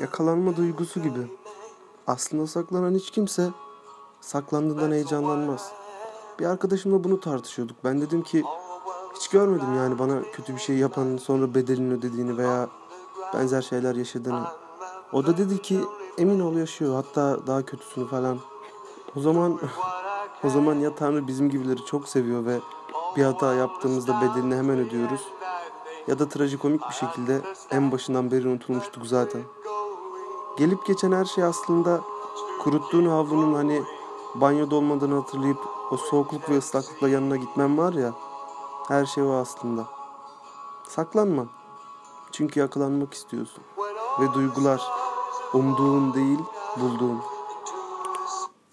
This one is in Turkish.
Yakalanma duygusu gibi. Aslında saklanan hiç kimse saklandığından heyecanlanmaz. Bir arkadaşımla bunu tartışıyorduk. Ben dedim ki hiç görmedim yani bana kötü bir şey yapanın sonra bedelini ödediğini veya benzer şeyler yaşadığını. O da dedi ki emin ol yaşıyor hatta daha kötüsünü falan. O zaman o zaman ya Tanrı bizim gibileri çok seviyor ve bir hata yaptığımızda bedelini hemen ödüyoruz. Ya da trajikomik bir şekilde en başından beri unutulmuştuk zaten. Gelip geçen her şey aslında kuruttuğun havlunun hani banyoda olmadığını hatırlayıp o soğukluk ve ıslaklıkla yanına gitmem var ya. Her şey o aslında. Saklanma. Çünkü yakalanmak istiyorsun. Ve duygular umduğun değil bulduğun.